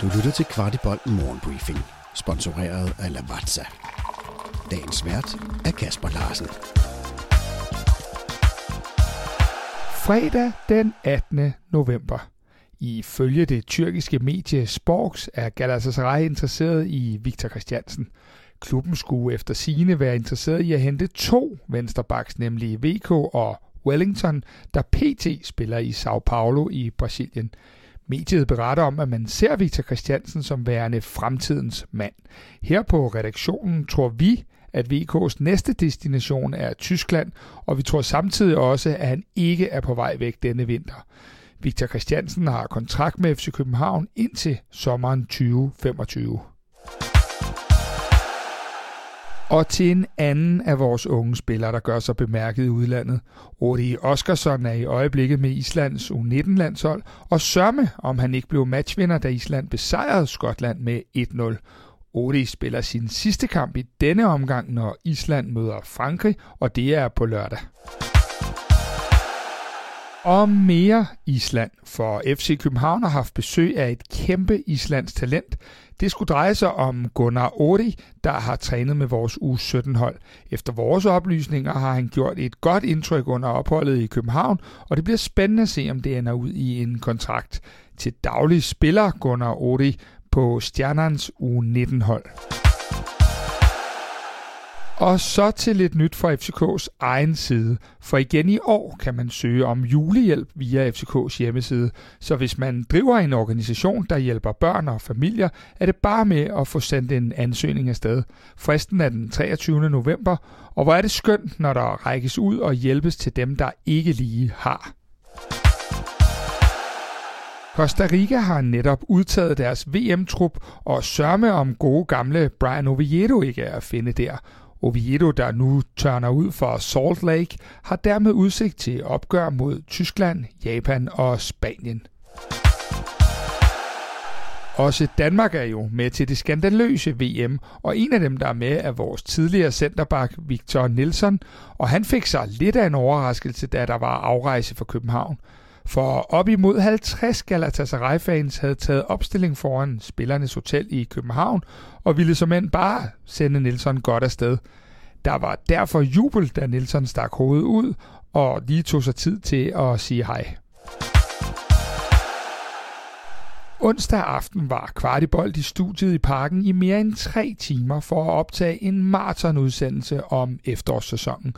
Du lytter til Kvartibolt Morgenbriefing, sponsoreret af Lavazza. Dagens vært er Kasper Larsen. Fredag den 18. november. Ifølge det tyrkiske medie Sporks er Galatasaray interesseret i Victor Christiansen. Klubben skulle efter sine være interesseret i at hente to vensterbacks, nemlig VK og Wellington, der PT spiller i Sao Paulo i Brasilien. Mediet beretter om, at man ser Victor Christiansen som værende fremtidens mand. Her på redaktionen tror vi, at VK's næste destination er Tyskland, og vi tror samtidig også, at han ikke er på vej væk denne vinter. Victor Christiansen har kontrakt med FC København indtil sommeren 2025. Og til en anden af vores unge spillere, der gør sig bemærket i udlandet. Rudi Oskarsson er i øjeblikket med Islands U19-landshold, og sørme, om han ikke blev matchvinder, da Island besejrede Skotland med 1-0. Odi spiller sin sidste kamp i denne omgang, når Island møder Frankrig, og det er på lørdag. Og mere Island, for FC København har haft besøg af et kæmpe islands talent. Det skulle dreje sig om Gunnar Ori, der har trænet med vores U17-hold. Efter vores oplysninger har han gjort et godt indtryk under opholdet i København, og det bliver spændende at se, om det ender ud i en kontrakt. Til daglig spiller Gunnar Ori på Stjernans U19-hold. Og så til lidt nyt fra FCK's egen side. For igen i år kan man søge om julehjælp via FCK's hjemmeside. Så hvis man driver en organisation, der hjælper børn og familier, er det bare med at få sendt en ansøgning afsted. Fristen er den 23. november, og hvor er det skønt, når der rækkes ud og hjælpes til dem, der ikke lige har. Costa Rica har netop udtaget deres VM-trup, og sørme om gode gamle Brian Oviedo ikke er at finde der. Oviedo, der nu tørner ud for Salt Lake, har dermed udsigt til opgør mod Tyskland, Japan og Spanien. Også Danmark er jo med til det skandaløse VM, og en af dem, der er med, er vores tidligere centerback Victor Nielsen, og han fik sig lidt af en overraskelse, da der var afrejse for København. For op imod 50 Galatasaray-fans havde taget opstilling foran spillernes hotel i København og ville som end bare sende Nielsen godt afsted. Der var derfor jubel, da Nielsen stak hovedet ud og lige tog sig tid til at sige hej. Onsdag aften var Kvartibold i studiet i parken i mere end tre timer for at optage en maratonudsendelse om efterårssæsonen.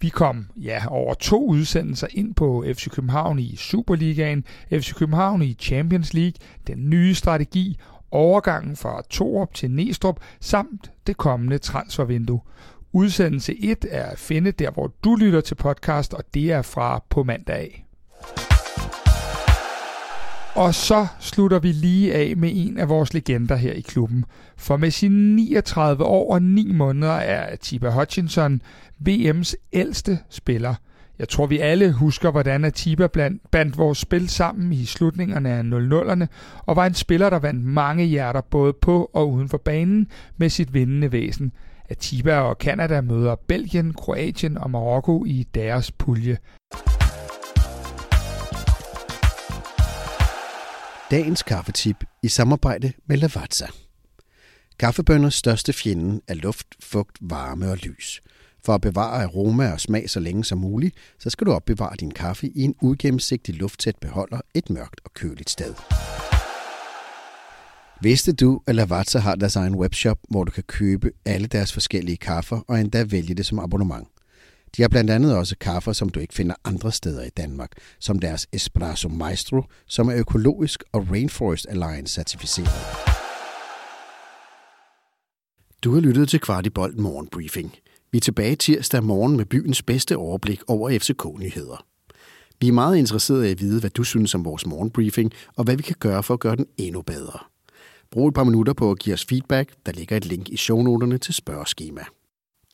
Vi kom ja, over to udsendelser ind på FC København i Superligaen, FC København i Champions League, den nye strategi, overgangen fra Torup til Næstrup samt det kommende transfervindue. Udsendelse 1 er at finde der, hvor du lytter til podcast, og det er fra på mandag af. Og så slutter vi lige af med en af vores legender her i klubben. For med sine 39 år og 9 måneder er Tiba Hutchinson VM's ældste spiller. Jeg tror, vi alle husker, hvordan Atiba blandt, bandt vores spil sammen i slutningerne af 00'erne, og var en spiller, der vandt mange hjerter både på og uden for banen med sit vindende væsen. Atiba og Kanada møder Belgien, Kroatien og Marokko i deres pulje. Dagens kaffetip i samarbejde med Lavazza. Kaffebønders største fjende er luft, fugt, varme og lys. For at bevare aroma og smag så længe som muligt, så skal du opbevare din kaffe i en ugennemsigtig lufttæt beholder et mørkt og køligt sted. Vidste du, at Lavazza har deres egen webshop, hvor du kan købe alle deres forskellige kaffer og endda vælge det som abonnement? De har blandt andet også kaffer, som du ikke finder andre steder i Danmark, som deres Espresso Maestro, som er økologisk og Rainforest Alliance certificeret. Du har lyttet til Kvartibolt Morgenbriefing. Vi er tilbage tirsdag morgen med byens bedste overblik over FCK-nyheder. Vi er meget interesserede i at vide, hvad du synes om vores morgenbriefing, og hvad vi kan gøre for at gøre den endnu bedre. Brug et par minutter på at give os feedback. Der ligger et link i shownoterne til spørgeskema.